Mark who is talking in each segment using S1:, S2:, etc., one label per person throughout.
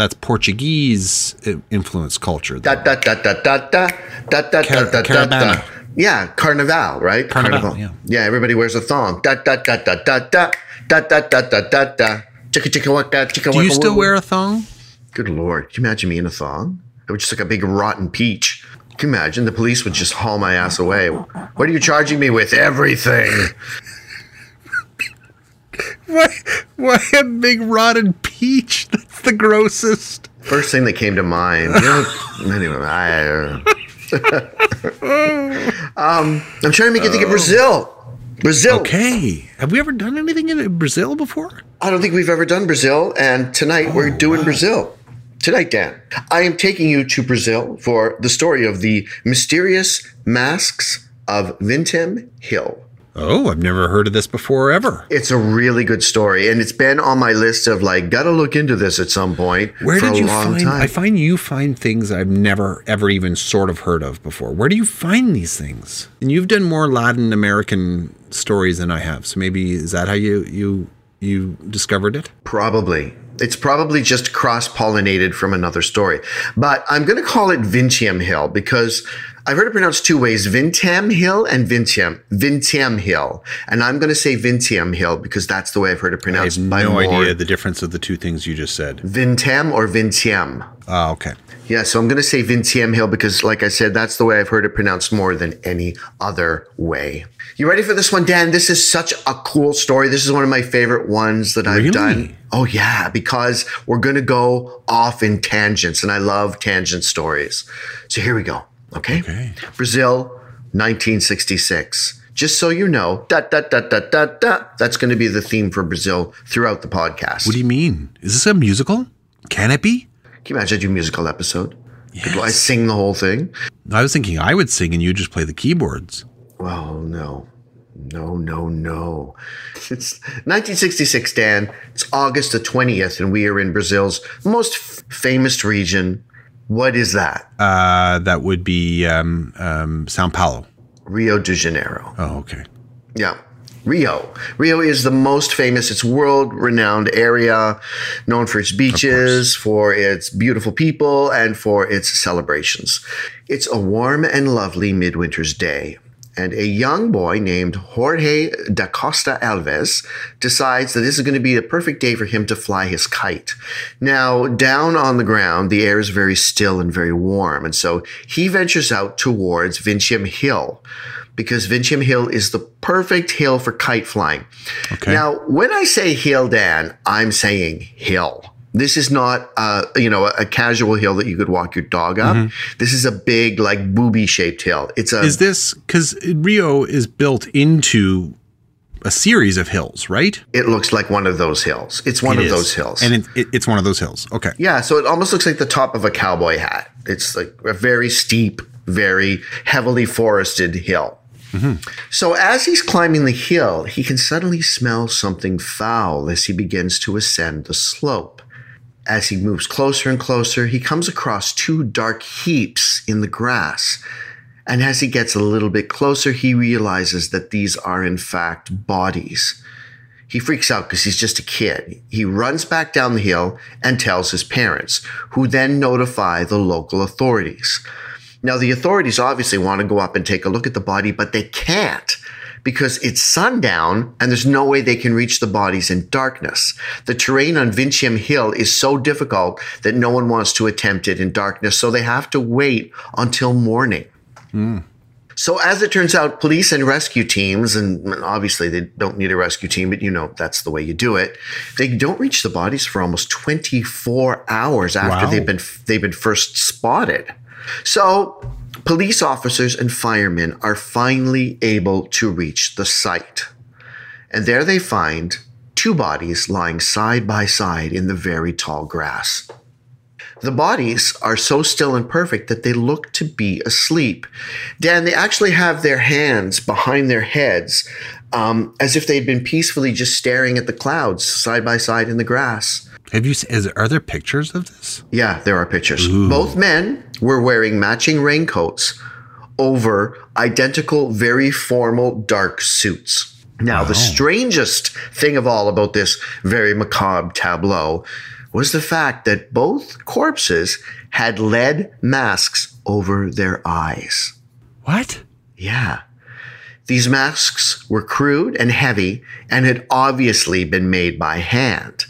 S1: that's Portuguese influenced culture.
S2: Da da da da da da da da
S1: Car-
S2: da da da. Yeah, carnival, right?
S1: Carnival, yeah.
S2: Yeah, everybody wears a thong. Da da da da da da da da da da da da. Chicka chicka waka chicka
S1: Do you still wear a thong?
S2: Good lord, can you imagine me in a thong? I would just like a big rotten peach. Can you imagine? The police would just haul my ass away. What are you charging me with? Everything.
S1: Why, why a big rotten peach? The grossest.
S2: First thing that came to mind. You know, anyway, I, um, I'm trying to make you think of Brazil. Brazil.
S1: Okay. Have we ever done anything in Brazil before?
S2: I don't think we've ever done Brazil, and tonight we're doing Brazil. Tonight, Dan, I am taking you to Brazil for the story of the mysterious masks of Vintem Hill.
S1: Oh, I've never heard of this before ever.
S2: It's a really good story, and it's been on my list of like, gotta look into this at some point
S1: Where
S2: for
S1: did
S2: a
S1: you
S2: long
S1: find?
S2: time.
S1: I find you find things I've never ever even sort of heard of before. Where do you find these things? And you've done more Latin American stories than I have. So maybe is that how you you you discovered it?
S2: Probably. It's probably just cross pollinated from another story. But I'm going to call it Vincium Hill because I've heard it pronounced two ways Vintem Hill and Vincium. Vintem Hill. And I'm going to say Vincium Hill because that's the way I've heard it
S1: I
S2: pronounced
S1: have
S2: by
S1: no
S2: more.
S1: idea the difference of the two things you just said.
S2: Vintem or Vincium.
S1: Oh, ah, okay.
S2: Yeah, so I'm going to say Vincium Hill because, like I said, that's the way I've heard it pronounced more than any other way. You ready for this one, Dan? This is such a cool story. This is one of my favorite ones that I've
S1: Really?
S2: done. Oh, yeah, because we're going to go off in tangents, and I love tangent stories. So here we go. Okay.
S1: Okay.
S2: Brazil, 1966. Just so you know, da da da da da da. That's going to be the theme for Brazil throughout the podcast.
S1: What do you mean? Is this a musical? Can it be?
S2: Can you imagine I do a musical episode? Do I sing the whole thing?
S1: I was thinking I would sing and you just play the keyboards.
S2: Well, no. No, no, no. It's 1966, Dan. It's August the 20th, and we are in Brazil's most f- famous region. What is that?
S1: Uh, that would be um, um, Sao Paulo.
S2: Rio de Janeiro.
S1: Oh, okay.
S2: Yeah. Rio. Rio is the most famous, it's world renowned area, known for its beaches, for its beautiful people, and for its celebrations. It's a warm and lovely midwinter's day. And a young boy named Jorge da Costa Alves decides that this is going to be the perfect day for him to fly his kite. Now, down on the ground, the air is very still and very warm. And so he ventures out towards Vincium Hill because Vincium Hill is the perfect hill for kite flying.
S1: Okay.
S2: Now, when I say hill, Dan, I'm saying hill. This is not, uh, you know, a, a casual hill that you could walk your dog up. This is a big, like booby shaped hill. It's a
S1: Is this because Rio is built into a series of hills, right?
S2: it looks like one of those hills. It's one
S1: It
S2: of
S1: is.
S2: those hills.
S1: and it, it, it's one of those hills. Okay.
S2: yeah, so it almost looks like the top of a cowboy hat. It's like a very steep, very heavily forested hill. So as he's climbing the hill, he can suddenly smell something foul as he begins to ascend the slope. As he moves closer and closer, he comes across two dark heaps in the grass. And as he gets a little bit closer, he realizes that these are, in fact, bodies. He freaks out because he's just a kid. He runs back down the hill and tells his parents, who then notify the local authorities. Now, the authorities obviously want to go up and take a look at the body, but they can't because it's sundown and there's no way they can reach the bodies in darkness. The terrain on Vincium Hill is so difficult that no one wants to attempt it in darkness, so they have to wait until morning. Hmm. So as it turns out, police and rescue teams, and obviously they don't need a rescue team, but you know that's the way you do it. They don't reach the bodies for almost 24 hours after
S1: Wow.
S2: they've been they've been first spotted. So police officers and firemen are finally able to reach the site. And there they find two bodies lying side by side in the very tall grass. The bodies are so still and perfect that they look to be asleep. Dan, they actually have their hands behind their heads um, as if they'd been peacefully just staring at the clouds side by side in the grass.
S1: Have you? Is, are there pictures of this?
S2: Yeah, there are pictures. Both men were wearing matching raincoats over identical, very formal dark suits. Now, the strangest thing of all about this very macabre tableau was the fact that both corpses had lead masks over their eyes.
S1: What?
S2: Yeah. These masks were crude and heavy and had obviously been made by hand.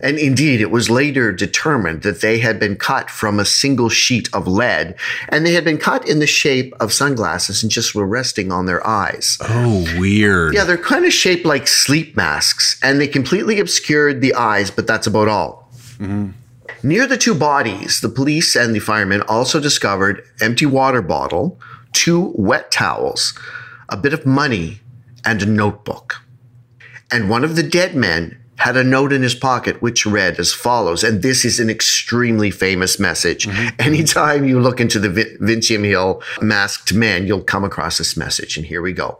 S2: And indeed, it was later determined that they had been cut from a single sheet of lead and they had been cut in the shape of sunglasses and just were resting on their eyes.
S1: Oh, weird.
S2: Yeah, they're kind of shaped like sleep masks and they completely obscured the eyes, but that's about all. Mm-hmm. Near the two bodies, the police and the firemen also discovered empty water bottle, two wet towels, a bit of money, and a notebook. And one of the dead men had a note in his pocket which read as follows. And this is an extremely famous message. Mm-hmm. Anytime you look into the Vin- Vincium Hill masked man, you'll come across this message. And here we go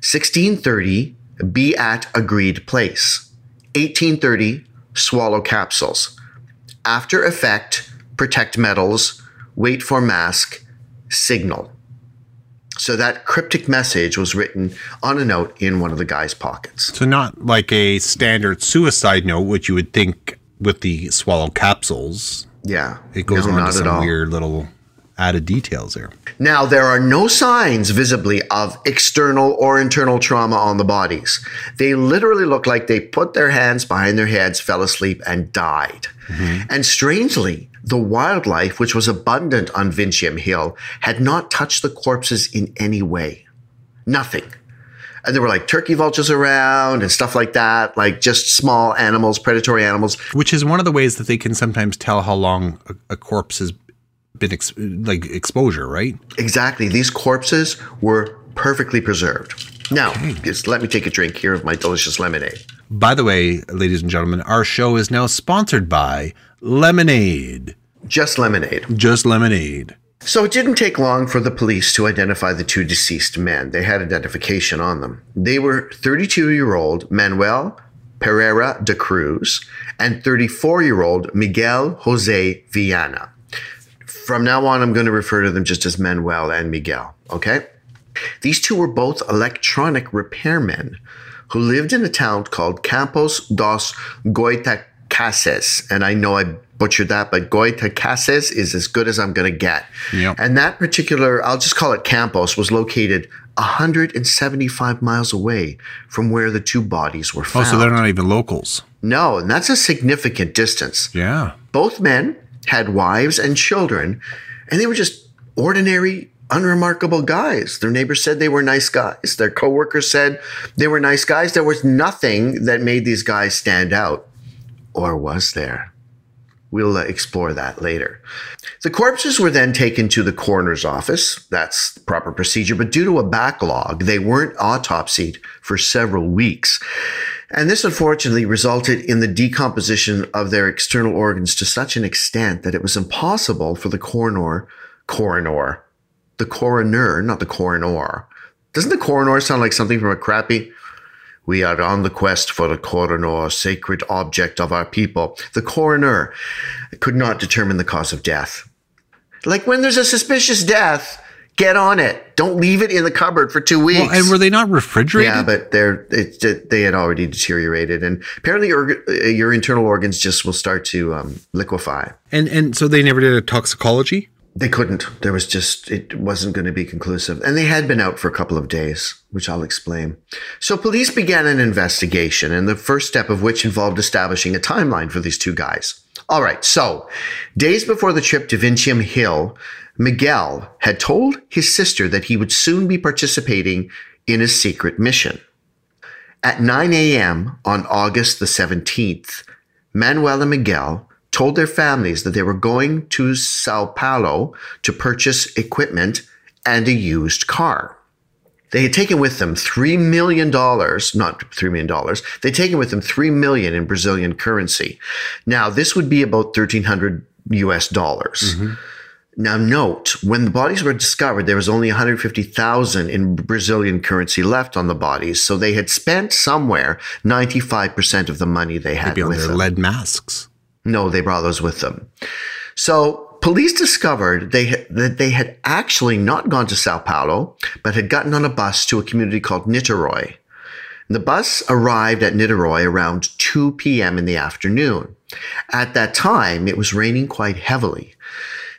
S2: 1630, be at agreed place. 1830, swallow capsules. After effect, protect metals, wait for mask, signal. So that cryptic message was written on a note in one of the guy's pockets.
S1: So not like a standard suicide note, which you would think with the swallow capsules.
S2: Yeah.
S1: It goes
S2: No,
S1: on to some weird little added details there.
S2: Now, there are no signs visibly of external or internal trauma on the bodies. They literally look like they put their hands behind their heads, fell asleep, and died. Mm-hmm. And strangely, the wildlife, which was abundant on Vincium Hill, had not touched the corpses in any way. Nothing. And there were like turkey vultures around and stuff like that, like just small animals, predatory animals.
S1: Which is one of the ways that they can sometimes tell how long a, a corpse has been ex- like exposure, right?
S2: Exactly. These corpses were perfectly preserved. Now, just let me take a drink here of my delicious lemonade.
S1: By the way, ladies and gentlemen, our show is now sponsored by Lemonade.
S2: Just lemonade.
S1: Just lemonade.
S2: So it didn't take long for the police to identify the two deceased men. They had identification on them. They were 32 year old Manuel Pereira de Cruz and 34 year old Miguel Jose Viana. From now on, I'm going to refer to them just as Manuel and Miguel, okay? These two were both electronic repairmen who lived in a town called Campos dos Goytacazes. And I know I butchered that, but Goytacazes is as good as I'm going to get.
S1: Yep.
S2: And that particular, I'll just call it Campos, was located 175 miles away from where the two bodies were found.
S1: Oh, so they're not even locals.
S2: no, and that's a significant distance.
S1: Yeah.
S2: Both men had wives and children, and they were just ordinary, unremarkable guys. Their neighbors said they were nice guys. Their coworkers said they were nice guys. There was nothing that made these guys stand out. Or was there? We'll uh, explore that later. The corpses were then taken to the coroner's office. That's the proper procedure. But due to a backlog, they weren't autopsied for several weeks. And this unfortunately resulted in the decomposition of their external organs to such an extent that it was impossible for the coroner, coroner, the coroner, not the coroner. Doesn't the coroner sound like something from a crappy? We are on the quest for the coroner, sacred object of our people. The coroner could not determine the cause of death. Like when there's a suspicious death, get on it. Don't leave it in the cupboard for two weeks.
S1: Well, and were they not refrigerated?
S2: Yeah, but they're they had already deteriorated, and apparently your, your internal organs just will start to um, liquefy.
S1: and and so they never did a toxicology.
S2: They couldn't. There was just it wasn't going to be conclusive, and they had been out for a couple of days, which I'll explain. So police began an investigation, and the first step of which involved establishing a timeline for these two guys. All right, so days before the trip to Vincium Hill, Miguel had told his sister that he would soon be participating in a secret mission. At 9 a.m. on August the 17th, Manuel and Miguel told their families that they were going to Sao Paulo to purchase equipment and a used car. They had taken with them $3 million, not $3 million, they'd taken with them 3 million in Brazilian currency. Now, this would be about 1,300 US dollars. Mm-hmm. Now, note when the bodies were discovered, there was only 150,000 in Brazilian currency left on the bodies. So they had spent somewhere 95% of the money they had
S1: Be on
S2: with
S1: their
S2: them.
S1: lead masks.
S2: No, they brought those with them. So police discovered they that they had actually not gone to Sao Paulo, but had gotten on a bus to a community called Niterói. The bus arrived at Niterói around 2 p.m. in the afternoon. At that time, it was raining quite heavily.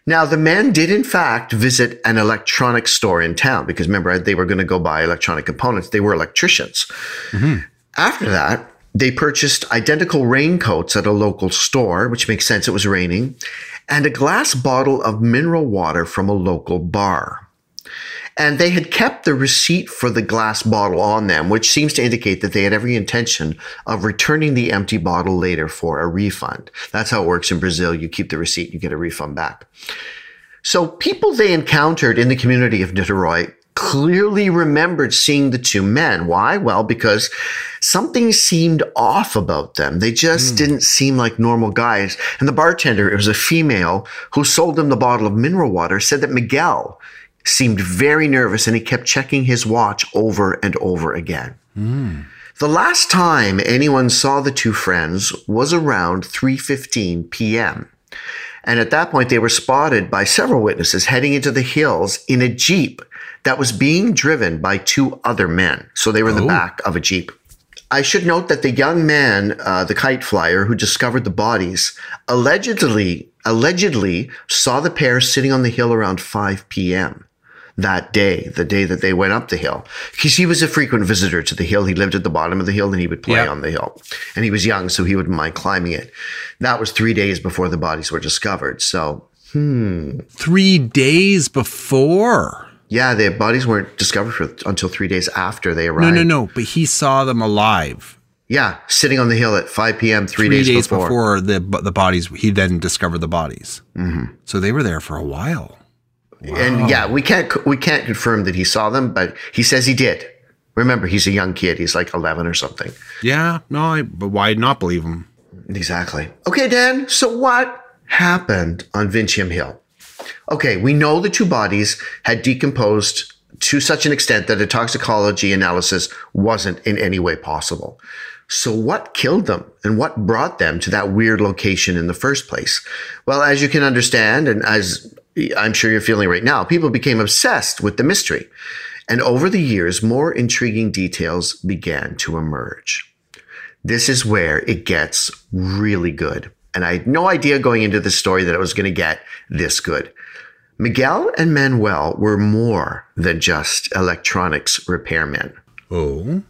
S2: Now, the men did in fact visit an electronic store in town because remember, they were going to go buy electronic components. They were electricians. Mm-hmm. After that, they purchased identical raincoats at a local store, which makes sense, it was raining, and a glass bottle of mineral water from a local bar. And they had kept the receipt for the glass bottle on them, which seems to indicate that they had every intention of returning the empty bottle later for a refund. That's how it works in Brazil. You keep the receipt, you get a refund back. So people they encountered in the community of Niterói clearly remembered seeing the two men. Why? Well, because something seemed off about them. They just hmm. didn't seem like normal guys. And the bartender, it was a female who sold them the bottle of mineral water, said that Miguel seemed very nervous and he kept checking his watch over and over again. The last time anyone saw the two friends was around 3:15 p.m. And at that point, they were spotted by several witnesses heading into the hills in a Jeep that was being driven by two other men. So they were in the back of a Jeep. I should note that the young man, uh, the kite flyer who discovered the bodies, allegedly, allegedly saw the pair sitting on the hill around 5 p.m. that day, the day that they went up the hill. Because he was a frequent visitor to the hill. He lived at the bottom of the hill and he would play
S1: Yeah.
S2: on the hill. And he was young, so he wouldn't mind climbing it. That was three days before the bodies were discovered. So
S1: Three days before.
S2: Yeah, their bodies weren't discovered for, until three days after they arrived.
S1: No, no, no. But he saw them alive
S2: Yeah, sitting on the hill at 5 p.m. three,
S1: three
S2: days,
S1: days,
S2: before.
S1: before. the the bodies. He then discovered the bodies. Mm-hmm. So they were there for a while.
S2: And yeah, we can't we can't confirm that he saw them, but he says he did. Remember, he's a young kid. He's like 11 or something.
S1: Yeah, no, I, but why not believe him?
S2: Exactly. Okay, Dan. So what happened on Vincium Hill? Okay, we know the two bodies had decomposed to such an extent that a toxicology analysis wasn't in any way possible. So what killed them and what brought them to that weird location in the first place? Well, as you can understand, and as I'm sure you're feeling right now, people became obsessed with the mystery. And over the years, more intriguing details began to emerge. This is where it gets really good. And I had no idea going into this story that it was going to get this good. Miguel and Manuel were more than just electronics repairmen.
S1: Oh,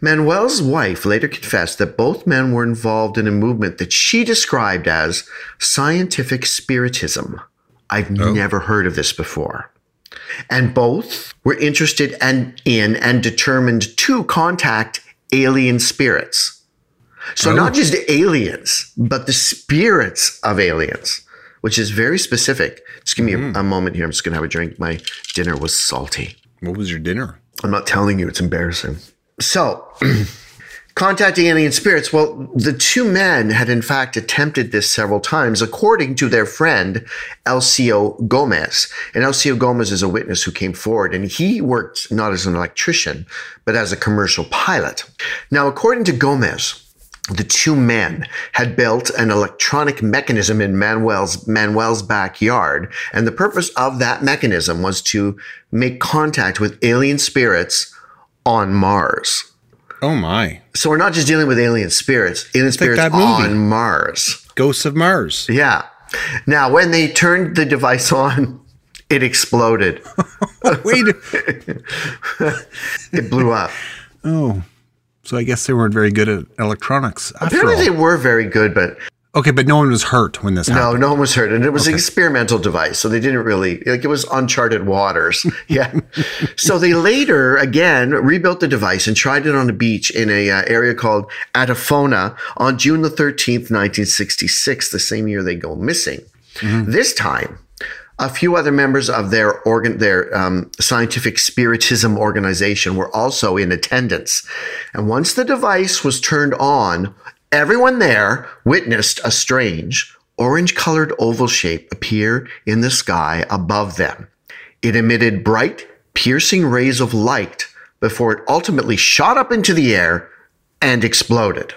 S2: Manuel's wife later confessed that both men were involved in a movement that she described as scientific spiritism. I've oh. never heard of this before. And both were interested and in and determined to contact alien spirits. So oh. not just aliens, but the spirits of aliens, which is very specific. Just give me a, mm. a moment here. I'm just going to have a drink. My dinner was salty.
S1: what was your dinner?
S2: I'm not telling you, it's embarrassing. So, contacting alien spirits. Well, the two men had in fact attempted this several times, according to their friend Elcio Gomes. And Elcio Gomes is a witness who came forward, and he worked not as an electrician, but as a commercial pilot. Now, according to Gomes, the two men had built an electronic mechanism in Manuel's Manuel's backyard, and the purpose of that mechanism was to make contact with alien spirits on Mars.
S1: Oh my,
S2: So we're not just dealing with alien spirits, alien spirits
S1: that movie.
S2: on Mars.
S1: Ghosts of Mars.
S2: Yeah. Now, when they turned the device on, it exploded.
S1: Wait.
S2: It blew up.
S1: oh, so I guess they weren't very good at electronics
S2: Apparently, they were very good, but
S1: Okay, but no one was hurt when this
S2: No,
S1: happened.
S2: no one was hurt. And it was an experimental device. So they didn't really, like, it was uncharted waters. Yeah. so they later, again, rebuilt the device and tried it on a beach in a uh, area called Atafona on June the 13th, 1966, the same year they go missing. This time, a few other members of their organ, their um, scientific spiritism organization were also in attendance. And once the device was turned on, everyone there witnessed a strange, orange colored oval shape appear in the sky above them. It emitted bright, piercing rays of light before it ultimately shot up into the air and exploded.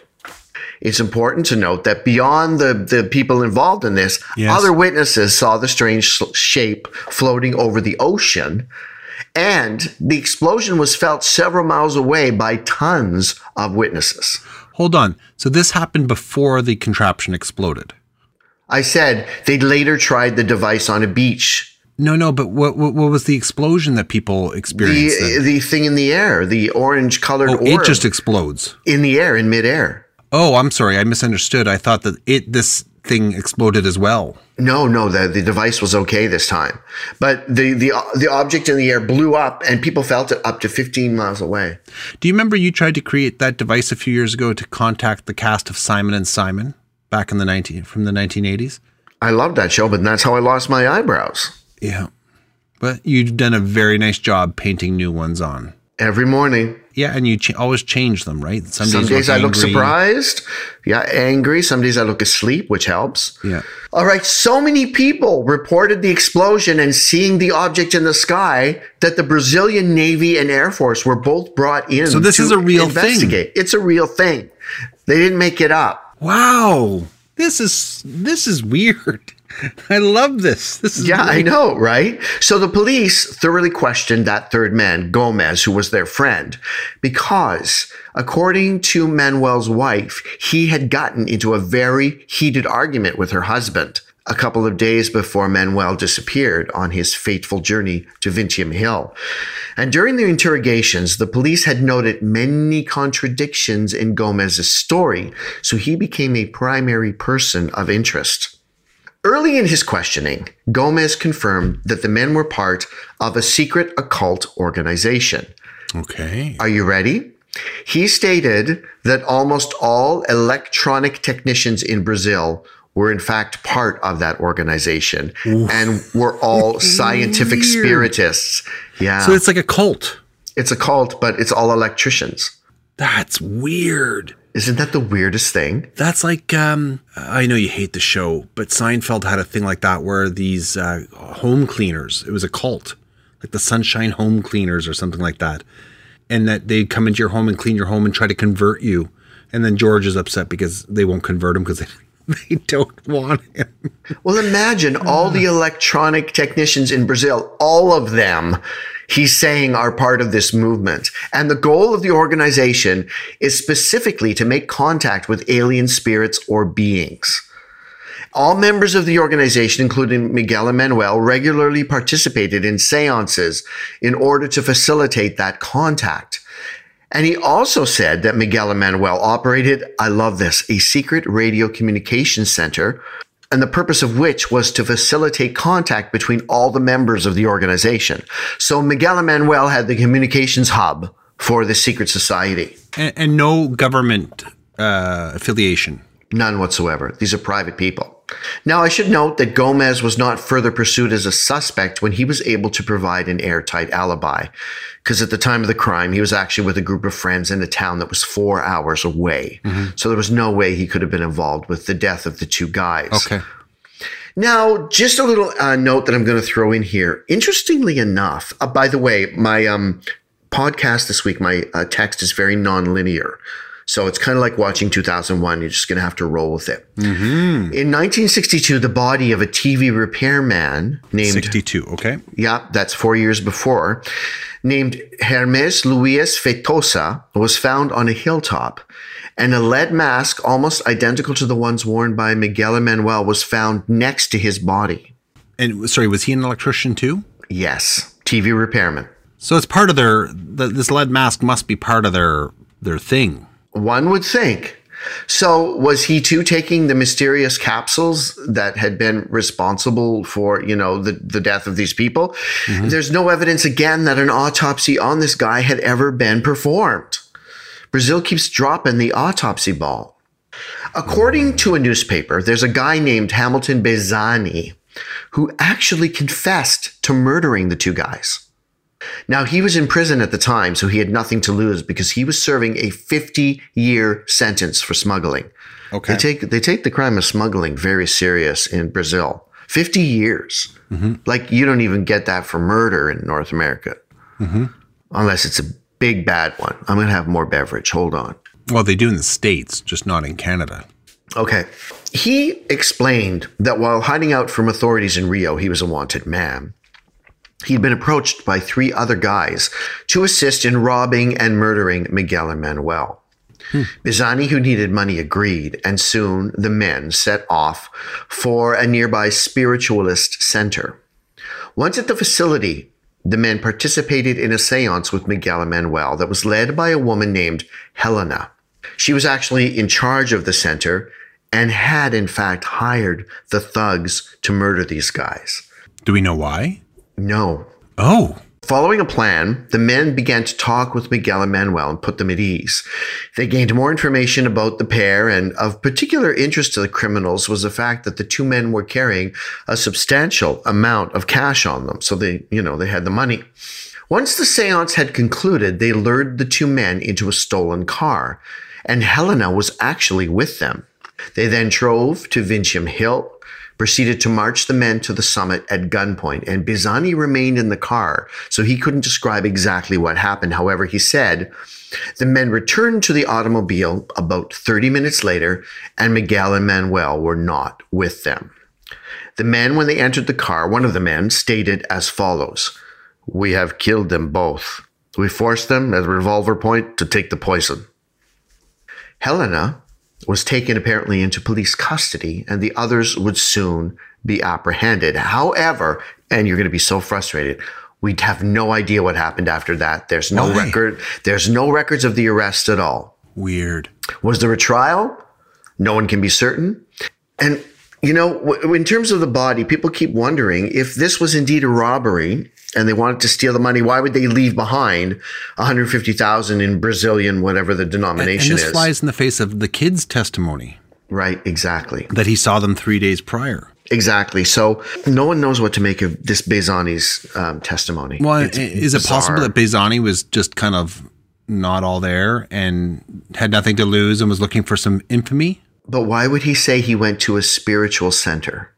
S2: It's important to note that beyond the, the people involved in this,
S1: Yes.
S2: other witnesses saw the strange shape floating over the ocean, and the explosion was felt several miles away by tons of witnesses.
S1: Hold on. So this happened before the contraption exploded.
S2: I said they later tried the device on a beach.
S1: No, no, but what what, what was the explosion that people experienced?
S2: The,
S1: then?
S2: the thing in the air, the orange colored
S1: oh, it just explodes.
S2: in the air, in midair.
S1: Oh, I'm sorry, I misunderstood. I thought that it this thing exploded as well.
S2: No, no, the, the device was okay this time. But the, the, the object in the air blew up and people felt it up to 15 miles away.
S1: Do you remember you tried to create that device a few years ago to contact the cast of Simon and Simon back in the 19 from the 1980s?
S2: I loved that show, but that's how I lost my eyebrows.
S1: Yeah. But you've done a very nice job painting new ones on.
S2: Every morning.
S1: Yeah, and you ch- always change them, right? Some
S2: Some days I look surprised. Yeah, angry. Some days I look asleep, which helps.
S1: Yeah.
S2: All right. So many people reported the explosion and seeing the object in the sky that the Brazilian Navy and Air Force were both brought in.
S1: So this is a real thing.
S2: investigate. It's a real thing. They didn't make it up.
S1: Wow. This is this is weird. I love this. This is
S2: Yeah, I know, right? So the police thoroughly questioned that third man, Gomes, who was their friend, because according to Manuel's wife, he had gotten into a very heated argument with her husband a couple of days before Manuel disappeared on his fateful journey to Vintium Hill. And during the interrogations, the police had noted many contradictions in Gomes's story, so he became a primary person of interest. Early in his questioning, Gomes confirmed that the men were part of a secret occult organization.
S1: Okay.
S2: Are you ready? He stated that almost all electronic technicians in Brazil were in fact part of that organization and were all scientific
S1: Weird.
S2: spiritists. Yeah.
S1: So it's like a cult.
S2: it's a cult, but it's all electricians.
S1: That's weird.
S2: Isn't that the weirdest thing?
S1: That's like um I know you hate the show, but Seinfeld had a thing like that where these uh, home cleaners, it was a cult, like the Sunshine Home Cleaners or something like that. And that they'd come into your home and clean your home and try to convert you. And then George is upset because they won't convert him because they, they don't want him.
S2: Well, imagine all the electronic technicians in Brazil, all of them, he's saying are part of this movement. And the goal of the organization is specifically to make contact with alien spirits or beings. All members of the organization, including Miguel and Manuel, regularly participated in seances in order to facilitate that contact. And he also said that Miguel and Manuel operated, I love this, a secret radio communication center, and the purpose of which was to facilitate contact between all the members of the organization. So Miguel and Manuel had the communications hub for the secret society.
S1: And, and no government uh, affiliation.
S2: None whatsoever. These are private people. Now, I should note that Gomes was not further pursued as a suspect when he was able to provide an airtight alibi. Because at the time of the crime, he was actually with a group of friends in a town that was four hours away. So there was no way he could have been involved with the death of the two guys.
S1: Okay.
S2: Now, just a little uh, note that I'm going to throw in here. Interestingly enough, uh, by the way, my um, podcast this week, my uh, text is very non-linear. So it's kind of like watching 2001. You're just going to have to roll with it. Mm-hmm. In 1962, the body of a TV repairman named
S1: 62. Okay.
S2: yeah, that's four years before, named Hermes Luis Feitosa was found on a hilltop, and a lead mask almost identical to the ones worn by Miguel Manuel was found next to his body.
S1: And sorry, was he an electrician too?
S2: Yes, TV repairman.
S1: So it's part of their. The, this lead mask must be part of their their thing.
S2: One would think. So was he too taking the mysterious capsules that had been responsible for, you know, the, the death of these people? Mm-hmm. There's no evidence again that an autopsy on this guy had ever been performed. Brazil keeps dropping the autopsy ball. According to a newspaper, there's a guy named Hamilton Bezani who actually confessed to murdering the two guys. Now, he was in prison at the time, so he had nothing to lose because he was serving a 50 year sentence for smuggling.
S1: Okay.
S2: They take, they take the crime of smuggling very serious in Brazil. 50 years. Mm-hmm. Like, you don't even get that for murder in North America. Mm-hmm. Unless it's a big bad one. I'm going to have more beverage. Hold on.
S1: Well, they do in the States, just not in Canada.
S2: Okay. He explained that while hiding out from authorities in Rio, he was a wanted man. He'd been approached by three other guys to assist in robbing and murdering Miguel and Manuel. Bezani, who needed money, agreed, and soon the men set off for a nearby spiritualist center. Once at the facility, the men participated in a seance with Miguel and Manuel that was led by a woman named Helena. She was actually in charge of the center and had, in fact, hired the thugs to murder these guys.
S1: Do we know why?
S2: No.
S1: Oh,
S2: Following a plan, the men began to talk with Miguel and Manuel and put them at ease. They gained more information about the pair, and of particular interest to the criminals was the fact that the two men were carrying a substantial amount of cash on them. So they, you know, they had the money. Once the seance had concluded, they lured the two men into a stolen car, and Helena was actually with them. They then drove to Vincium Hill, proceeded to march the men to the summit at gunpoint, and Bezani remained in the car, so he couldn't describe exactly what happened. However, he said the men returned to the automobile about 30 minutes later, and Miguel and Manuel were not with them. The men, when they entered the car, one of the men stated as follows We have killed them both. We forced them at revolver point to take the poison. Helena was taken apparently into police custody, and the others would soon be apprehended. However, and you're going to be so frustrated, we'd have no idea what happened after that. There's no
S1: Why?
S2: record. There's no records of the arrest at all.
S1: weird.
S2: Was there a trial? No one can be certain. And, you know, w- in terms of the body, people keep wondering if this was indeed a robbery and they wanted to steal the money, why would they leave behind 150,000 in Brazilian, whatever the
S1: And
S2: denomination
S1: this
S2: is?
S1: flies in the face of the kid's testimony
S2: right, exactly.
S1: that he saw them three days prior.
S2: Exactly. So no one knows what to make of this Bezani's um, testimony.
S1: Well,
S2: It's
S1: is it possible that Bezani was just kind of not all there and had nothing to lose and was looking for some infamy?
S2: But why would he say he went to a spiritual center?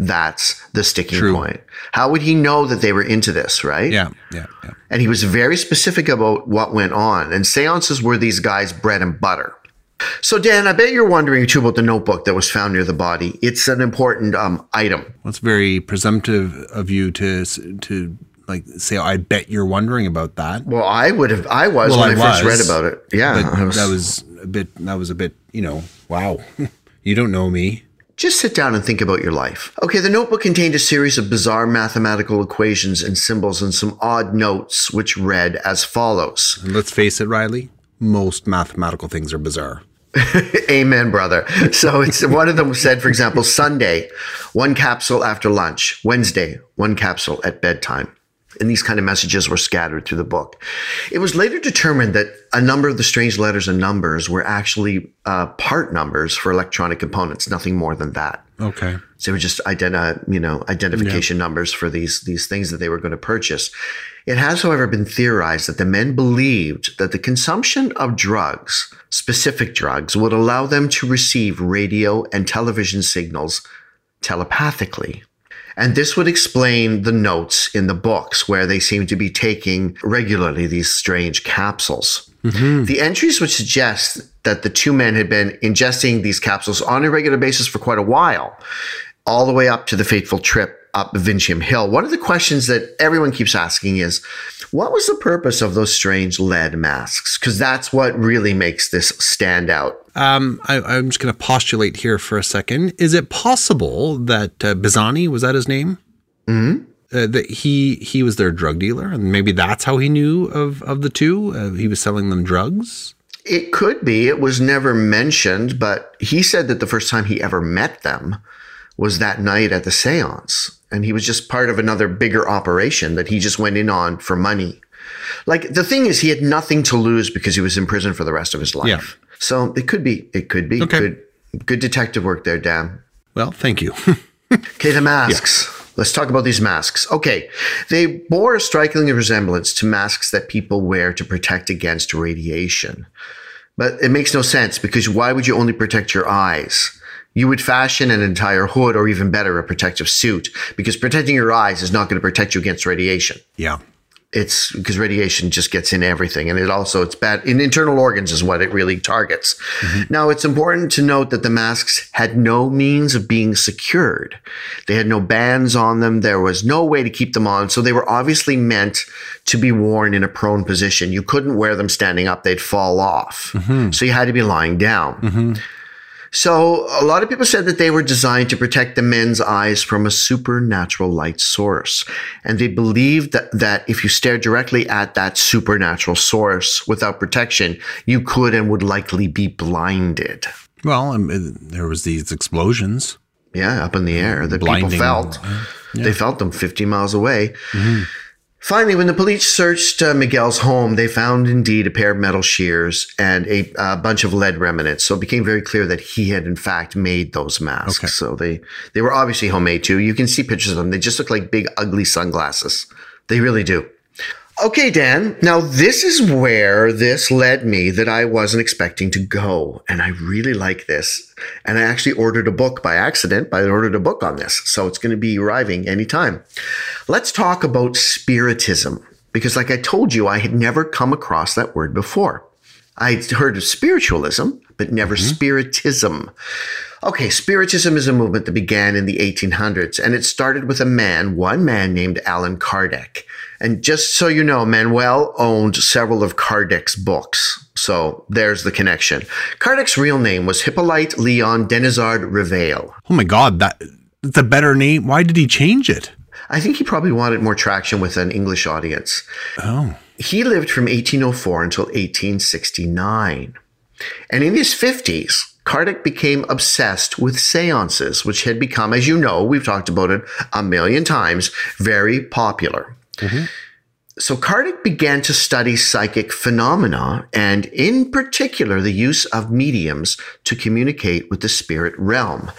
S2: That's the sticking
S1: True.
S2: point. How would he know that they were into this, right?
S1: Yeah, yeah, yeah.
S2: And he was very specific about what went on. And seances were these guys' bread and butter. So, Dan, I bet you're wondering too about the notebook that was found near the body. It's an important um, item.
S1: Well, it's very presumptive of you to to like say. I bet you're wondering about that.
S2: Well, I would have, I was
S1: Well,
S2: when I,
S1: I
S2: first
S1: was,
S2: read about it. Yeah.
S1: But
S2: was-
S1: that was a bit. That was a bit. You know. Wow. you don't know me.
S2: Just sit down and think about your life. Okay, the notebook contained a series of bizarre mathematical equations and symbols and some odd notes, which read as follows
S1: And let's face it, Riley. Most mathematical things are bizarre.
S2: Amen, brother. So it's one of them said, for example, Sunday, one capsule after lunch, Wednesday, one capsule at bedtime. And these kind of messages were scattered through the book. It was later determined that a number of the strange letters and numbers were actually uh, part numbers for electronic components, nothing more than that.
S1: Okay.
S2: So they were just identi- you know, identification numbers for these these things that they were going to purchase. It has, however, been theorized that the men believed that the consumption of drugs, specific drugs, would allow them to receive radio and television signals telepathically. And this would explain the notes in the books where they seem to be taking regularly these strange capsules. Mm-hmm. The entries would suggest that the two men had been ingesting these capsules on a regular basis for quite a while, all the way up to the fateful trip up Vincium Hill. One of the questions that everyone keeps asking is what was the purpose of those strange lead masks? Because that's what really makes this stand out.
S1: Um, I, I'm just going to postulate here for a second. Is it possible that uh, Bezani was that his name? Mm-hmm. Uh, that he he was their drug dealer, and maybe that's how he knew of of the two. Uh, he was selling them drugs.
S2: It could be. It was never mentioned, but he said that the first time he ever met them was that night at the seance. And he was just part of another bigger operation that he just went in on for money. Like the thing is, he had nothing to lose because he was in prison for the rest of his life.
S1: Yeah.
S2: So it could be. It could be.
S1: Okay.
S2: Good, good detective work there, Dan.
S1: Well, thank you.
S2: Okay, the masks. Let's talk about these masks. Okay, they bore a striking resemblance to masks that people wear to protect against radiation. But it makes no sense because why would you only protect your eyes? You would fashion an entire hood or even better, a protective suit because protecting your eyes is not going to protect you against radiation.
S1: Yeah.
S2: it's because radiation just gets in everything and it also it's bad in internal organs is what it really targets. Mm-hmm. Now it's important to note that the masks had no means of being secured. They had no bands on them. There was no way to keep them on so they were obviously meant to be worn in a prone position. You couldn't wear them standing up. They'd fall off. Mm-hmm. So you had to be lying down mm-hmm. So a lot of people said that they were designed to protect the men's eyes from a supernatural light source. And they believed that, that if you stared directly at that supernatural source without protection, you could and would likely be blinded.
S1: Well, uh, there was these explosions.
S2: Yeah, up in the air that
S1: Blinding.
S2: people felt. They felt them 50 miles away. Finally, when the police searched uh, Miguel's home, they found indeed a pair of metal shears and a uh, bunch of lead remnants. So it became very clear that he had, in fact, made those masks.
S1: Okay.
S2: So they they were obviously homemade too. You can see pictures of them. They just look like big, ugly sunglasses. They really do. Okay, Dan. Now, this is where this led me that I wasn't expecting to go. And I really like this. And I actually ordered a book by accident, but I ordered a book on this. So it's going to be arriving anytime. Let's talk about spiritism. Because, like I told you, I had never come across that word before. I'd heard of spiritualism, but never mm-hmm. spiritism. Okay, Spiritism is a movement that began in the 1800s, and it started with a man, one man named Allan Kardec. And just so you know, Manuel owned several of Kardec's books. So there's the connection. Kardec's real name was Hippolyte Leon Denizard Rivail.
S1: Oh my God, that that's a better name. Why did he change it?
S2: I think he probably wanted more traction with an English audience.
S1: Oh,
S2: He lived from 1804 until 1869. And in his 50s, Kardec became obsessed with seances, which had become, as you know, we've talked about it a million times, very popular. Mm-hmm. So Kardec began to study psychic phenomena and, in particular, the use of mediums to communicate with the spirit realm.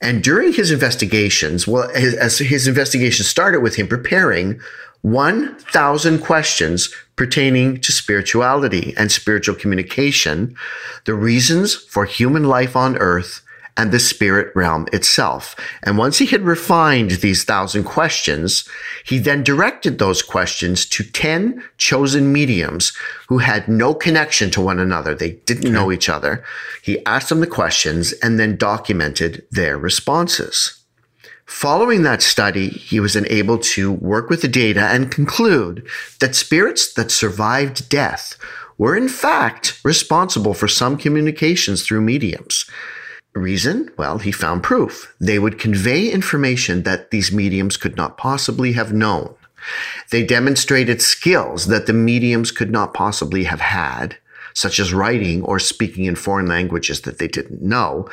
S2: And during his investigations, well, his, as his investigation started with him preparing 1,000 questions pertaining to spirituality and spiritual communication, the reasons for human life on earth, and the spirit realm itself. And once he had refined these thousand questions, he then directed those questions to 10 chosen mediums who had no connection to one another. They didn't know each other. He asked them the questions and then documented their responses. Following that study, he was then able to work with the data and conclude that spirits that survived death were in fact responsible for some communications through mediums. Reason? Well, he found proof. They would convey information that these mediums could not possibly have known. They demonstrated skills that the mediums could not possibly have had, such as writing or speaking in foreign languages that they didn't know.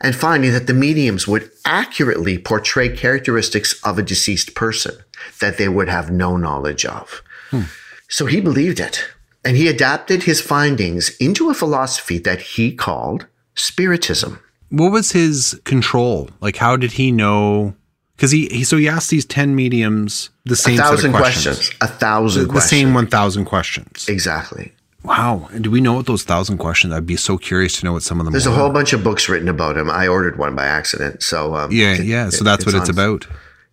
S2: And finally, that the mediums would accurately portray characteristics of a deceased person that they would have no knowledge of. Hmm. So he believed it. And he adapted his findings into a philosophy that he called Spiritism.
S1: What was his control? Like, how did he know? Because he, he so he asked these ten mediums the
S2: A
S1: same of
S2: thousand
S1: questions,
S2: questions. A thousand
S1: the
S2: questions.
S1: same one thousand questions.
S2: Exactly.
S1: Wow! And do we know what those thousand questions? I'd be so curious to know what some of them.
S2: There's
S1: were.
S2: a whole bunch of books written about him. I ordered one by accident. So um,
S1: Yeah,
S2: it-
S1: yeah. So
S2: it-
S1: that's what it's about.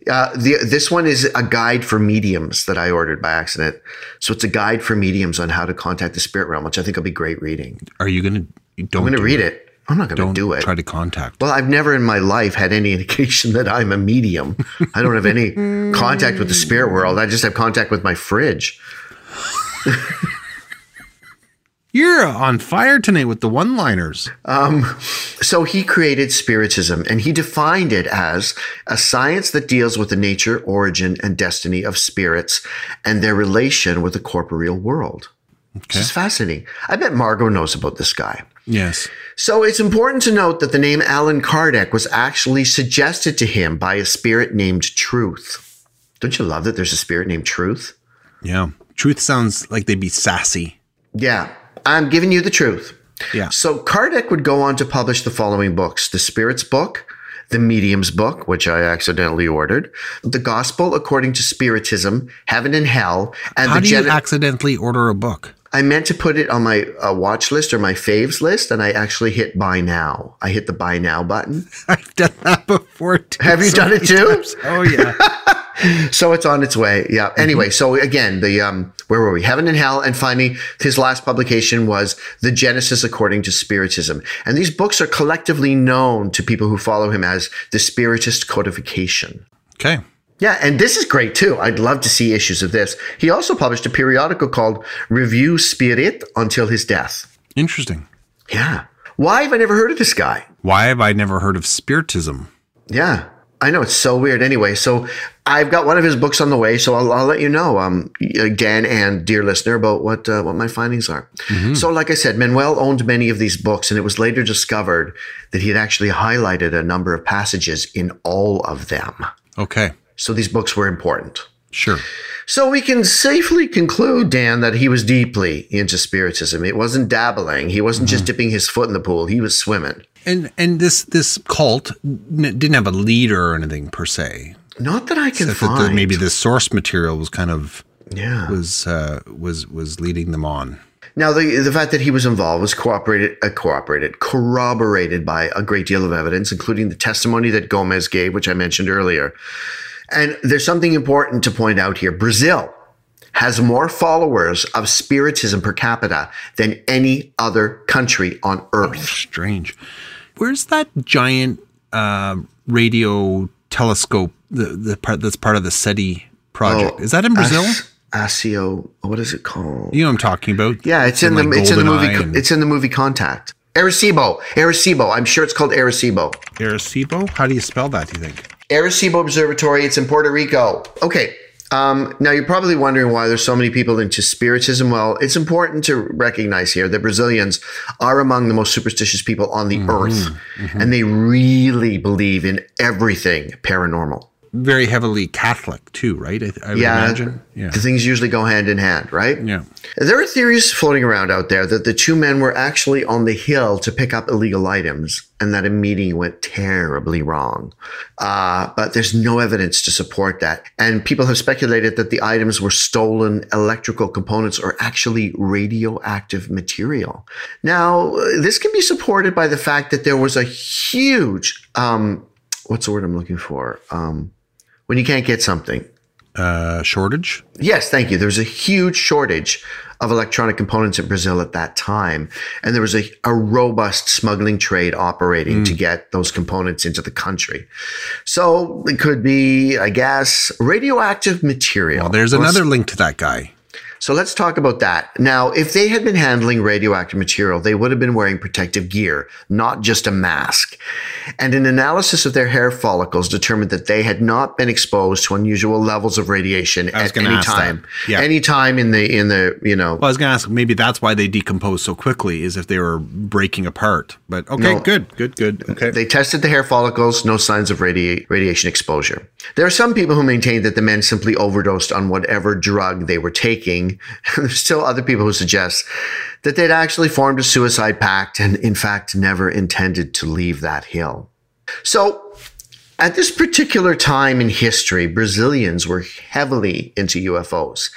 S2: Uh, the, this one is a guide for mediums that I ordered by accident. So it's a guide for mediums on how to contact the spirit realm, which I think will be great reading.
S1: Are you gonna? you Don't
S2: I'm going to
S1: do
S2: read it. I'm not going to do it.
S1: try to contact.
S2: Well, I've never in my life had any indication that I'm a medium. I don't have any contact with the spirit world. I just have contact with my fridge.
S1: You're on fire tonight with the one-liners.
S2: Um, so he created Spiritism and he defined it as a science that deals with the nature, origin, and destiny of spirits and their relation with the corporeal world. This is fascinating. I bet Margot knows about this guy.
S1: Yes.
S2: So it's important to note that the name Allan Kardec was actually suggested to him by a spirit named Truth. Don't you love that there's a spirit named Truth?
S1: Yeah. Truth sounds like they'd be sassy.
S2: Yeah, I'm giving you the truth.
S1: Yeah.
S2: So Kardec would go on to publish the following books The Spirit's Book, The Medium's Book, which I accidentally ordered, The Gospel According to Spiritism, Heaven and Hell, and
S1: How
S2: the
S1: do you
S2: Gen-
S1: accidentally order a book?
S2: I meant to put it on my uh, watch list or my faves list, and I actually hit buy now. I hit the buy now button.
S1: I've done that before. Too,
S2: Have you
S1: so
S2: done it too?
S1: times. Oh yeah.
S2: So it's on its way. Yeah.
S1: Mm-hmm.
S2: Anyway, so again, the um, where were we? Heaven and Hell, and finally, his last publication was The Genesis According to Spiritism, and these books are collectively known to people who follow him as the Spiritist Codification.
S1: okay.
S2: Yeah, and this is great too. I'd love to see issues of this. He also published a periodical called Review Spirit until his death.
S1: Interesting.
S2: Yeah. Why have I never heard of this guy?
S1: Why have I never heard of spiritism?
S2: Yeah, I know it's so weird. Anyway, so I've got one of his books on the way, so I'll, I'll let you know, um, again and dear listener, about what uh, what my findings are. So, like I said, Manuel owned many of these books, and it was later discovered that he had actually highlighted a number of passages in all of them.
S1: Okay.
S2: So these books were important.
S1: Sure.
S2: So we can safely conclude, Dan, that he was deeply into spiritism. It wasn't dabbling. He wasn't just dipping his foot in the pool. He was swimming.
S1: And and this this cult didn't have a leader or anything per se.
S2: Not that I can
S1: Except that
S2: find.
S1: the, maybe the source material was kind of
S2: yeah.
S1: was uh, was was leading them on.
S2: Now, the, the fact that he was involved was cooperated, uh, cooperated, corroborated by a great deal of evidence, including the testimony that Gomes gave, which I mentioned earlier. And there's something important to point out here. Brazil has more followers of Spiritism per capita than any other country on earth.
S1: Strange. Where's that giant uh, radio telescope? The the part that's part of the SETI project.
S2: Oh,
S1: Is that in Brazil?
S2: As- ASIO, what is it called?
S1: you know what I'm talking about?
S2: Yeah, it's in the
S1: like
S2: it's in the movie
S1: and
S2: it's in the movie Contact. Arecibo, Arecibo. I'm sure it's called Arecibo.
S1: Arecibo. How do you spell that? Do you think?
S2: Arecibo Observatory. It's in Puerto Rico. Okay. Um, now you're probably wondering why there's so many people into spiritism. Well, it's important to recognize here that Brazilians are among the most superstitious people on the earth, and they really believe in everything paranormal.
S1: Very heavily Catholic too, right? I, I would
S2: Yeah,
S1: imagine. Yeah.
S2: the things usually go hand in hand, right?
S1: Yeah.
S2: There are theories floating around out there that the two men were actually on the hill to pick up illegal items and that a meeting went terribly wrong. Uh, but there's no evidence to support that. And people have speculated that the items were stolen electrical components or actually radioactive material. Now, this can be supported by the fact that there was a huge, um, what's the word I'm looking for? Um, when you can't get something.
S1: Uh, shortage.
S2: Yes, thank you. There was a huge shortage of electronic components in Brazil at that time. And there was a, a robust smuggling trade operating to get those components into the country. So it could be, I guess, radioactive material.
S1: Well, there's another link to that guy.
S2: So let's talk about that. Now, if they had been handling radioactive material, they would have been wearing protective gear, not just a mask. And an analysis of their hair follicles determined that they had not been exposed to unusual levels of radiation at any
S1: that.
S2: time.
S1: Yeah.
S2: Any time in the in the, you know,
S1: Well, I was going to ask, maybe that's why they decompose so quickly, is if they were breaking apart. But okay,
S2: No.
S1: good, good, good. Okay.
S2: They tested the hair follicles, no signs of radi- radiation exposure. There are some people who maintain that the men simply overdosed on whatever drug they were taking. There's still other people who suggest that they'd actually formed a suicide pact and, in fact, never intended to leave that hill. So, at this particular time in history, Brazilians were heavily into UFOs.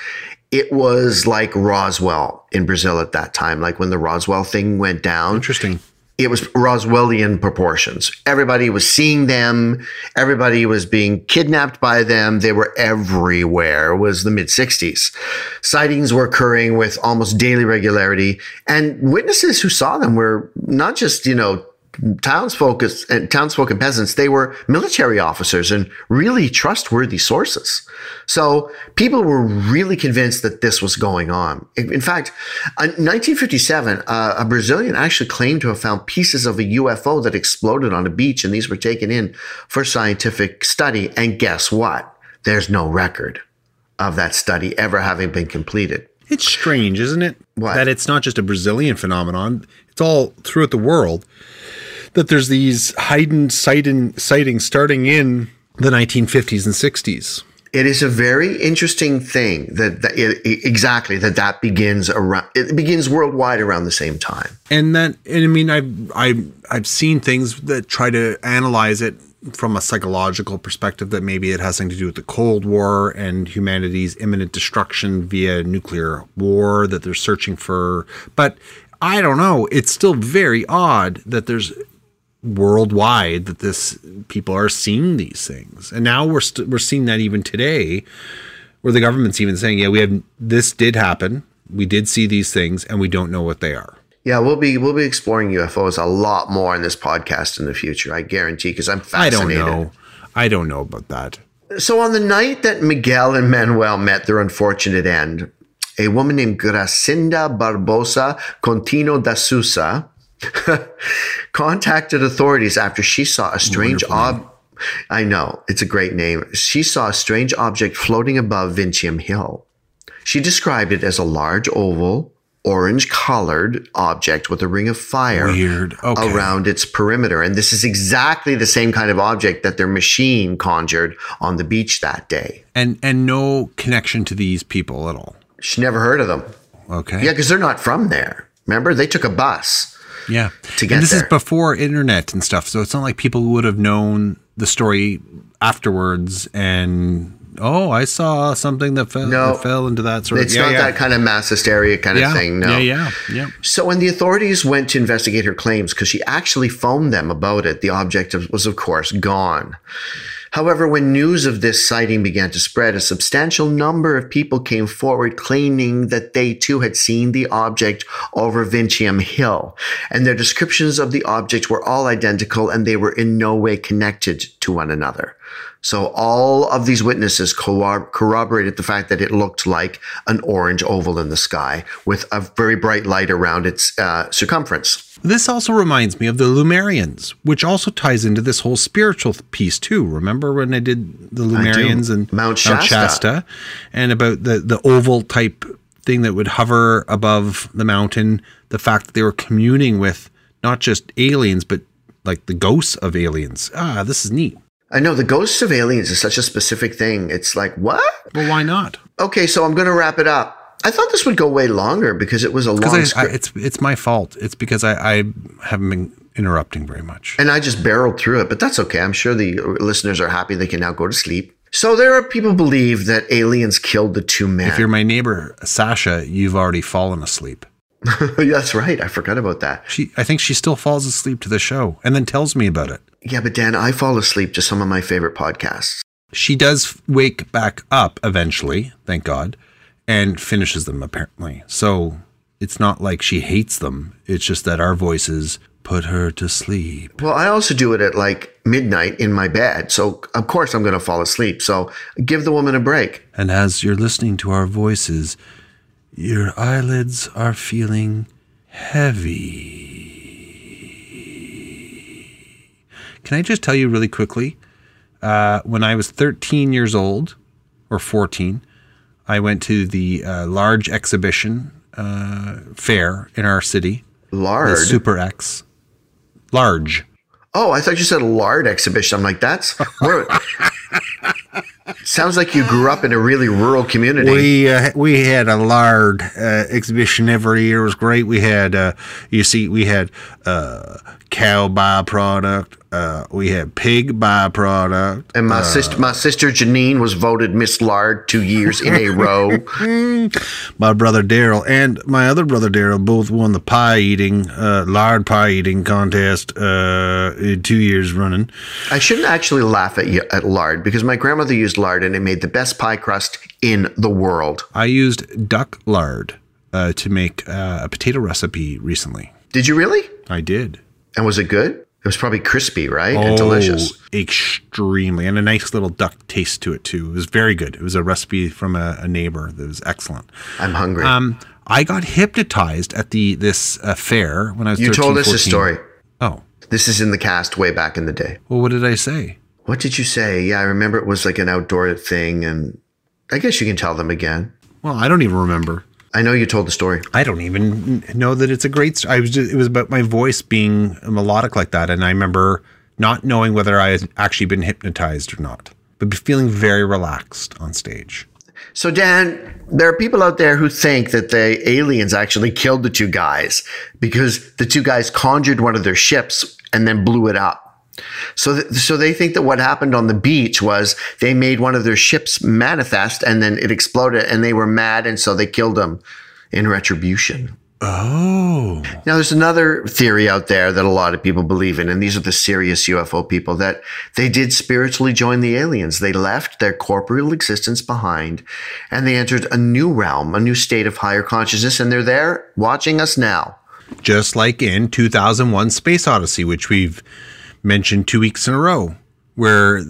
S2: It was like Roswell in Brazil at that time, like when the Roswell thing went down
S1: Interesting.
S2: It was Roswellian proportions. Everybody was seeing them. Everybody was being kidnapped by them. They were everywhere. It was the mid 60s. Sightings were occurring with almost daily regularity. And witnesses who saw them were not just, you know, townsfolk and townsfolk and peasants, they were military officers and really trustworthy sources. So people were really convinced that this was going on. In fact, in 1957, uh, a Brazilian actually claimed to have found pieces of a UFO that exploded on a beach, and these were taken in for scientific study. And guess what? There's no record of that study ever having been completed.
S1: It's strange, isn't it?
S2: What?
S1: That it's not just a Brazilian phenomenon. It's all throughout the world that there's these heightened sighting, sightings starting in the 1950s and 60s.
S2: It is a very interesting thing that, that it, exactly that that begins around. It begins worldwide around the same time.
S1: And that, and I mean, I've, I've, I've seen things that try to analyze it from a psychological perspective that maybe it has something to do with the Cold War and humanity's imminent destruction via nuclear war that they're searching for. But I don't know. It's still very odd that there's worldwide that this people are seeing these things, and now we're st- we're seeing that even today, where the government's even saying, "Yeah, we have this did happen. We did see these things, and we don't know what they are."
S2: Yeah, we'll be we'll be exploring UFOs a lot more in this podcast in the future. I guarantee, because I'm fascinated.
S1: I don't know. I don't know about that.
S2: So on the night that Miguel and Manuel met their unfortunate end, a woman named Gracinda Barbosa Contino da Sousa contacted authorities after she saw a strange ob. I know it's a great name. She saw a strange object floating above Vintem Hill. She described it as a large oval, orange colored object with a ring of fire
S1: Weird. Okay.
S2: around its perimeter. And this is exactly the same kind of object that their machine conjured on the beach that day.
S1: and and no connection to these people at all.
S2: She never heard of them.
S1: Okay.
S2: Yeah, because they're not from there. Remember, they took a bus.
S1: Yeah.
S2: to get
S1: and this
S2: there.
S1: is before internet and stuff, so it's not like people would have known the story afterwards and oh, I saw something that fell,
S2: No.
S1: that fell into that sort of
S2: It's
S1: yeah,
S2: not
S1: yeah.
S2: that kind of mass hysteria kind
S1: yeah.
S2: of thing. No.
S1: Yeah, yeah, yeah.
S2: So when the authorities went to investigate her claims, because she actually phoned them about it, the object was, of course, gone. However, when news of this sighting began to spread, a substantial number of people came forward claiming that they too had seen the object over Vintem Hill. And their descriptions of the object were all identical and they were in no way connected to one another. So all of these witnesses corroborated the fact that it looked like an orange oval in the sky with a very bright light around its uh, circumference.
S1: This also reminds me of the Lemurians, which also ties into this whole spiritual piece too. Remember when I did the Lemurians and
S2: Mount Shasta.
S1: and about the the oval type thing that would hover above the mountain, the fact that they were communing with not just aliens but like the ghosts of aliens. Ah, this is neat.
S2: I know the ghosts of aliens is such a specific thing. It's like, what?
S1: Well, why not?
S2: Okay, so I'm going to wrap it up. I thought this would go way longer because it was a long
S1: I, I, it's it's my fault. It's because I, I haven't been interrupting very much.
S2: and I just barreled through it, but that's okay. I'm sure the listeners are happy they can now go to sleep. So there are people believe that aliens killed the two men.
S1: If you're my neighbor Sasha, you've already fallen asleep.
S2: that's right. I forgot about that.
S1: She, I think she still falls asleep to the show and then tells me about it.
S2: Yeah, but Dan, I fall asleep to some of my favorite podcasts.
S1: She does wake back up eventually, thank God, and finishes them apparently. So it's not like she hates them. It's just that our voices put her to sleep.
S2: Well, I also do it at like midnight in my bed. So, of course, I'm going to fall asleep. So, give the woman a break.
S1: And as you're listening to our voices, your eyelids are feeling heavy. Can I just tell you really quickly? Uh, when I was 13 years old, or 14, I went to the uh, large exhibition uh, fair in our city, the Super X. Large.
S2: oh, I thought you said lard exhibition. I'm like, that's. Sounds like you grew up in a really rural community.
S1: We uh, we had a lard uh, exhibition every year. It was great. We had uh, you see we had uh, cow byproduct. Uh, we had pig byproduct.
S2: and my sister, my sister Janine was voted Miss Lard two years in a row.
S1: My brother Daryl and my other brother Daryl both won the pie eating uh, lard pie eating contest uh, two years running.
S2: I shouldn't actually laugh at you at lard because my grandmother used lard and it made the best pie crust in the world.
S1: I used duck lard uh, to make uh, a potato recipe recently.
S2: Did you really?
S1: I did.
S2: And was it good? It was probably crispy, right? and delicious.
S1: Oh, extremely, and a nice little duck taste to it too. It was very good. It was a recipe from a, a neighbor that was excellent.
S2: I'm hungry.
S1: Um, I got hypnotized at the this uh, fair when I was.
S2: you
S1: 13,
S2: told us
S1: 14.
S2: a story.
S1: Oh,
S2: This is in the cast way back in the day.
S1: well, what did I say?
S2: What did you say? Yeah, I remember it was like an outdoor thing, and I guess you can tell them again.
S1: Well, I don't even remember.
S2: I know you told the story.
S1: I don't even know that it's a great. St- I was. Just, it was about my voice being melodic like that, and I remember not knowing whether I had actually been hypnotized or not, but feeling very relaxed on stage.
S2: So, Dan, there are people out there who think that the aliens actually killed the two guys because the two guys conjured one of their ships and then blew it up. So, th- so they think that what happened on the beach was they made one of their ships manifest and then it exploded and they were mad and so they killed him in retribution.
S1: Oh.
S2: Now, there's another theory out there that a lot of people believe in, and these are the serious UFO people that they did spiritually join the aliens. They left their corporeal existence behind and they entered a new realm, a new state of higher consciousness, and they're there watching us now.
S1: Just like in 2001 Space Odyssey, which we've mentioned two weeks in a row, where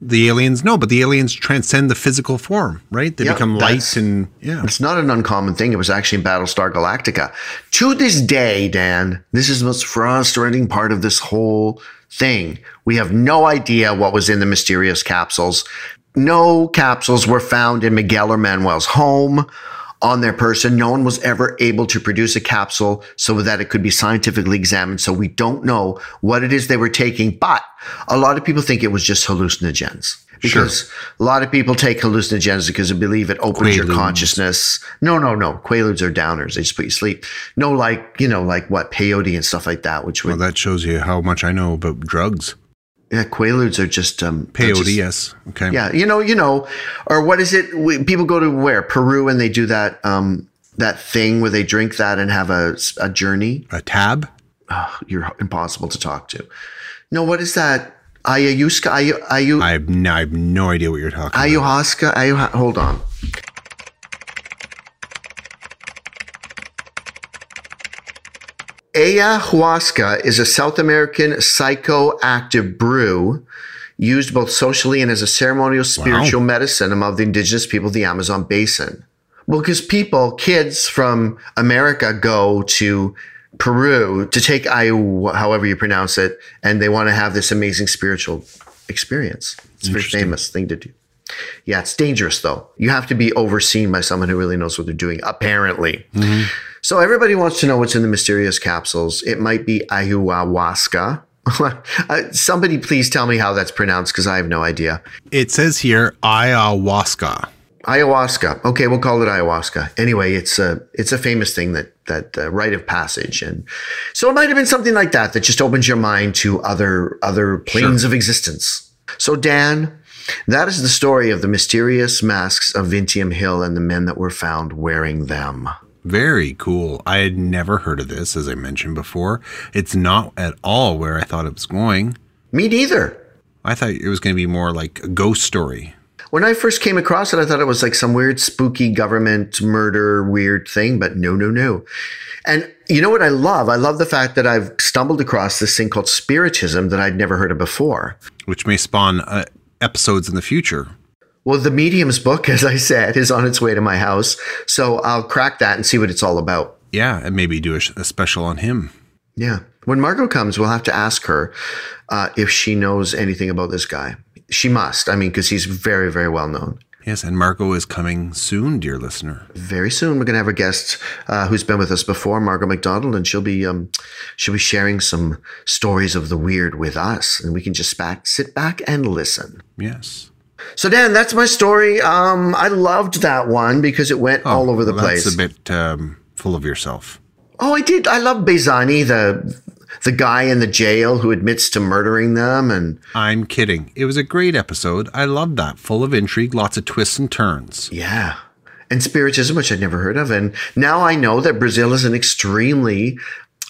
S1: the aliens no, but the aliens transcend the physical form, right? They
S2: Yeah,
S1: become
S2: that's-
S1: light and yeah.
S2: It's not an uncommon thing. It was actually in Battlestar Galactica. To this day, Dan, this is the most frustrating part of this whole thing. We have no idea what was in the mysterious capsules. No capsules were found in Miguel or Manuel's home on their person. No one was ever able to produce a capsule so that it could be scientifically examined. So we don't know what it is they were taking, but a lot of people think it was just hallucinogens. Because a lot of people take hallucinogens because they believe it opens your consciousness. No, no, no. Quaaludes are downers. They just put you to sleep. No, like, you know, like what, peyote and stuff like that, which would,
S1: Well, that shows you how much I know about drugs.
S2: Yeah, Quaaludes are just, um,
S1: Peyote, yes. Okay.
S2: yeah, you know, you know, or what is it? We, people go to where Peru and they do that um, that thing where they drink that and have a, a journey.
S1: A tab?
S2: Oh, you're impossible to talk to. No, what is that? Ayahuasca, ayu, ayu,
S1: I have no, I have no idea what you're talking about.
S2: ayahuasca, ayahuasca. Hold on. Ayahuasca is a South American psychoactive brew used both socially and as a ceremonial spiritual medicine among the indigenous people of the Amazon basin. Well, because people, kids from America go to Peru to take ayu, however you pronounce it, and they want to have this amazing spiritual experience. It's a very famous thing to do. Yeah, it's dangerous though. You have to be overseen by someone who really knows what they're doing, apparently. Mm-hmm. So everybody wants to know what's in the mysterious capsules. It might be ayahuasca. Uh, Somebody please tell me how that's pronounced because I have no idea.
S1: It says here ayahuasca.
S2: Ayahuasca. Okay, we'll call it ayahuasca. Anyway, it's a it's a famous thing that that uh, rite of passage, and so it might have been something like that that just opens your mind to other other planes of existence. So Dan, that is the story of the mysterious masks of Vintem Hill and the men that were found wearing them.
S1: Very cool. I had never heard of this, as I mentioned before. It's not at all where I thought it was going.
S2: Me neither.
S1: I thought it was going to be more like a ghost story.
S2: When I first came across it, I thought it was like some weird, spooky government murder, weird thing, but no, no, no. And you know what I love? I love the fact that I've stumbled across this thing called spiritism that I'd never heard of before.
S1: which may spawn uh, episodes in the future.
S2: Well, the Medium's book, as I said, is on its way to my house. So I'll crack that and see what it's all about.
S1: Yeah, and maybe do a, a special on him.
S2: Yeah. When Margot comes, we'll have to ask her uh, if she knows anything about this guy. She must. I mean, because he's very, very well known.
S1: Yes, and Margot is coming soon, dear listener.
S2: very soon we're going to have a guest uh, who's been with us before margaret mcdonald and she'll be um, she'll be sharing some stories of the weird with us and we can just back, sit back and listen
S1: Yes.
S2: So dan that's my story um, i loved that one because it went all over the
S1: Oh, Well,
S2: place
S1: That's a bit um, full of yourself.
S2: oh i did i love bezani the the guy in the jail who admits to murdering them and
S1: I'm kidding. It was a great episode. I loved that. Full of intrigue, lots of twists and turns.
S2: Yeah. And Spiritism, which I'd never heard of. And now I know that Brazil is an extremely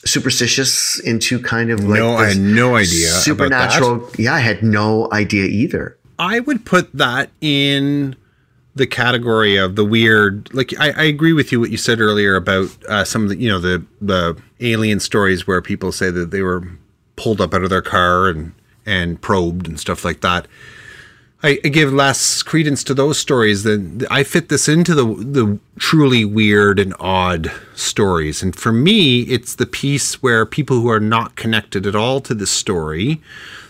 S2: superstitious into kind of like
S1: No, I had no idea
S2: supernatural. Yeah, I had no idea either.
S1: I would put that in the category of the weird. Like I, I agree with you what you said earlier about uh, some of the you know the the alien stories where people say that they were pulled up out of their car and and probed and stuff like that. I, I give less credence to those stories than I fit this into the the truly weird and odd stories. And for me, it's the piece where people who are not connected at all to this story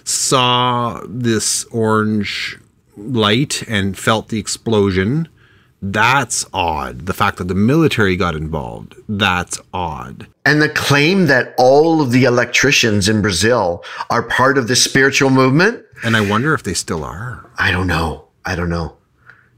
S1: saw this orange light and felt the explosion. That's odd. The fact that the military got involved, that's odd.
S2: And the claim that all of the electricians in Brazil are part of this spiritual movement,
S1: And I wonder if they still are.
S2: I don't know. I don't know.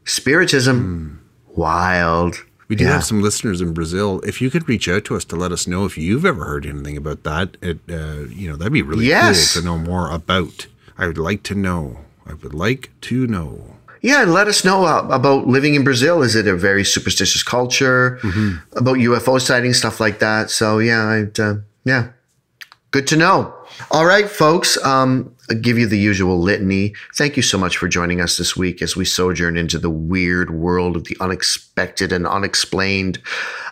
S2: Spiritism, hmm. wild.
S1: We do
S2: Yeah.
S1: have some listeners in Brazil. If you could reach out to us to let us know if you've ever heard anything about that, it, uh, you know, that'd be really
S2: Yes.
S1: cool to know more about. I would like to know. I would like to know.
S2: Yeah, and let us know uh, about living in Brazil. Is it a very superstitious culture? About UFO sightings, stuff like that. So yeah, I'd, uh, yeah, good to know. All right, folks. Um, give you the usual litany. Thank you so much for joining us this week as we sojourn into the weird world of the unexpected and unexplained.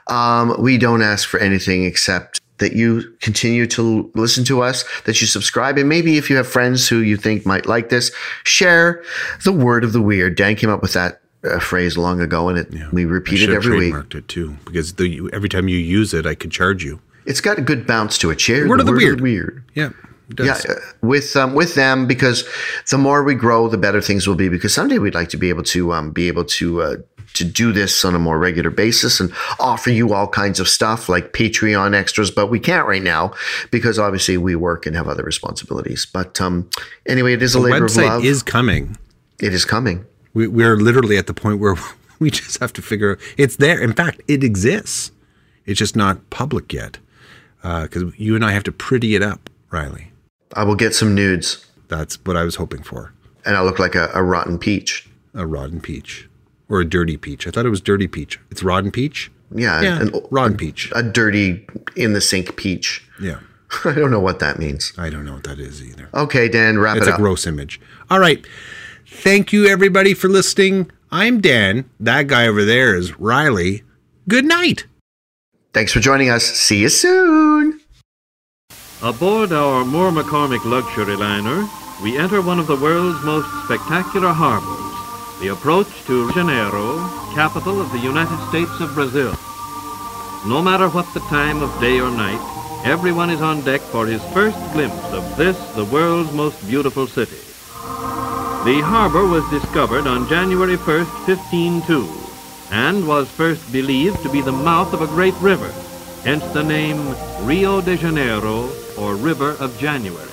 S2: Um, we don't ask for anything except that you continue to listen to us, that you subscribe, and maybe if you have friends who you think might like this, share the word of the weird. Dan came up with that uh, phrase long ago, and it, we repeat it every week.
S1: it too, because the, every time you use it, I could charge you.
S2: It's got a good bounce to it. Share
S1: Word of the weird.
S2: weird.
S1: Yeah. Does.
S2: Yeah, uh, with um, with them because the more we grow, the better things will be. Because someday we'd like to be able to um, be able to uh, to do this on a more regular basis and offer you all kinds of stuff like Patreon extras. But we can't right now because obviously we work and have other responsibilities. But um, anyway, it is a
S1: The
S2: labor of
S1: website
S2: love.
S1: is coming.
S2: it is coming.
S1: We, we're literally at the point where we just have to figure it's there. In fact, it exists. It's just not public yet because you and I have to pretty it up, Riley.
S2: I will get some nudes,
S1: That's what I was hoping for.
S2: and I look like a, a rotten peach.
S1: A rotten peach or a dirty peach. I thought it was dirty peach. It's rotten peach.
S2: Yeah,
S1: Yeah,
S2: an,
S1: rotten peach.
S2: a dirty in the sink peach.
S1: Yeah,
S2: I don't know what that means.
S1: I don't know what that is either.
S2: Okay, Dan, wrap
S1: It's
S2: it
S1: a gross image. All right. Thank you, everybody, for listening. I'm Dan. That guy over there is Riley. Good night.
S2: Thanks for joining us. See you soon.
S3: Aboard our Moore McCormack luxury liner, we enter one of the world's most spectacular harbors, the approach to Rio de Janeiro, capital of the United States of Brazil. No matter what the time of day or night, everyone is on deck for his first glimpse of this, the world's most beautiful city. The harbor was discovered on January 1st, 1502, and was first believed to be the mouth of a great river, hence the name Rio de Janeiro, or River of January.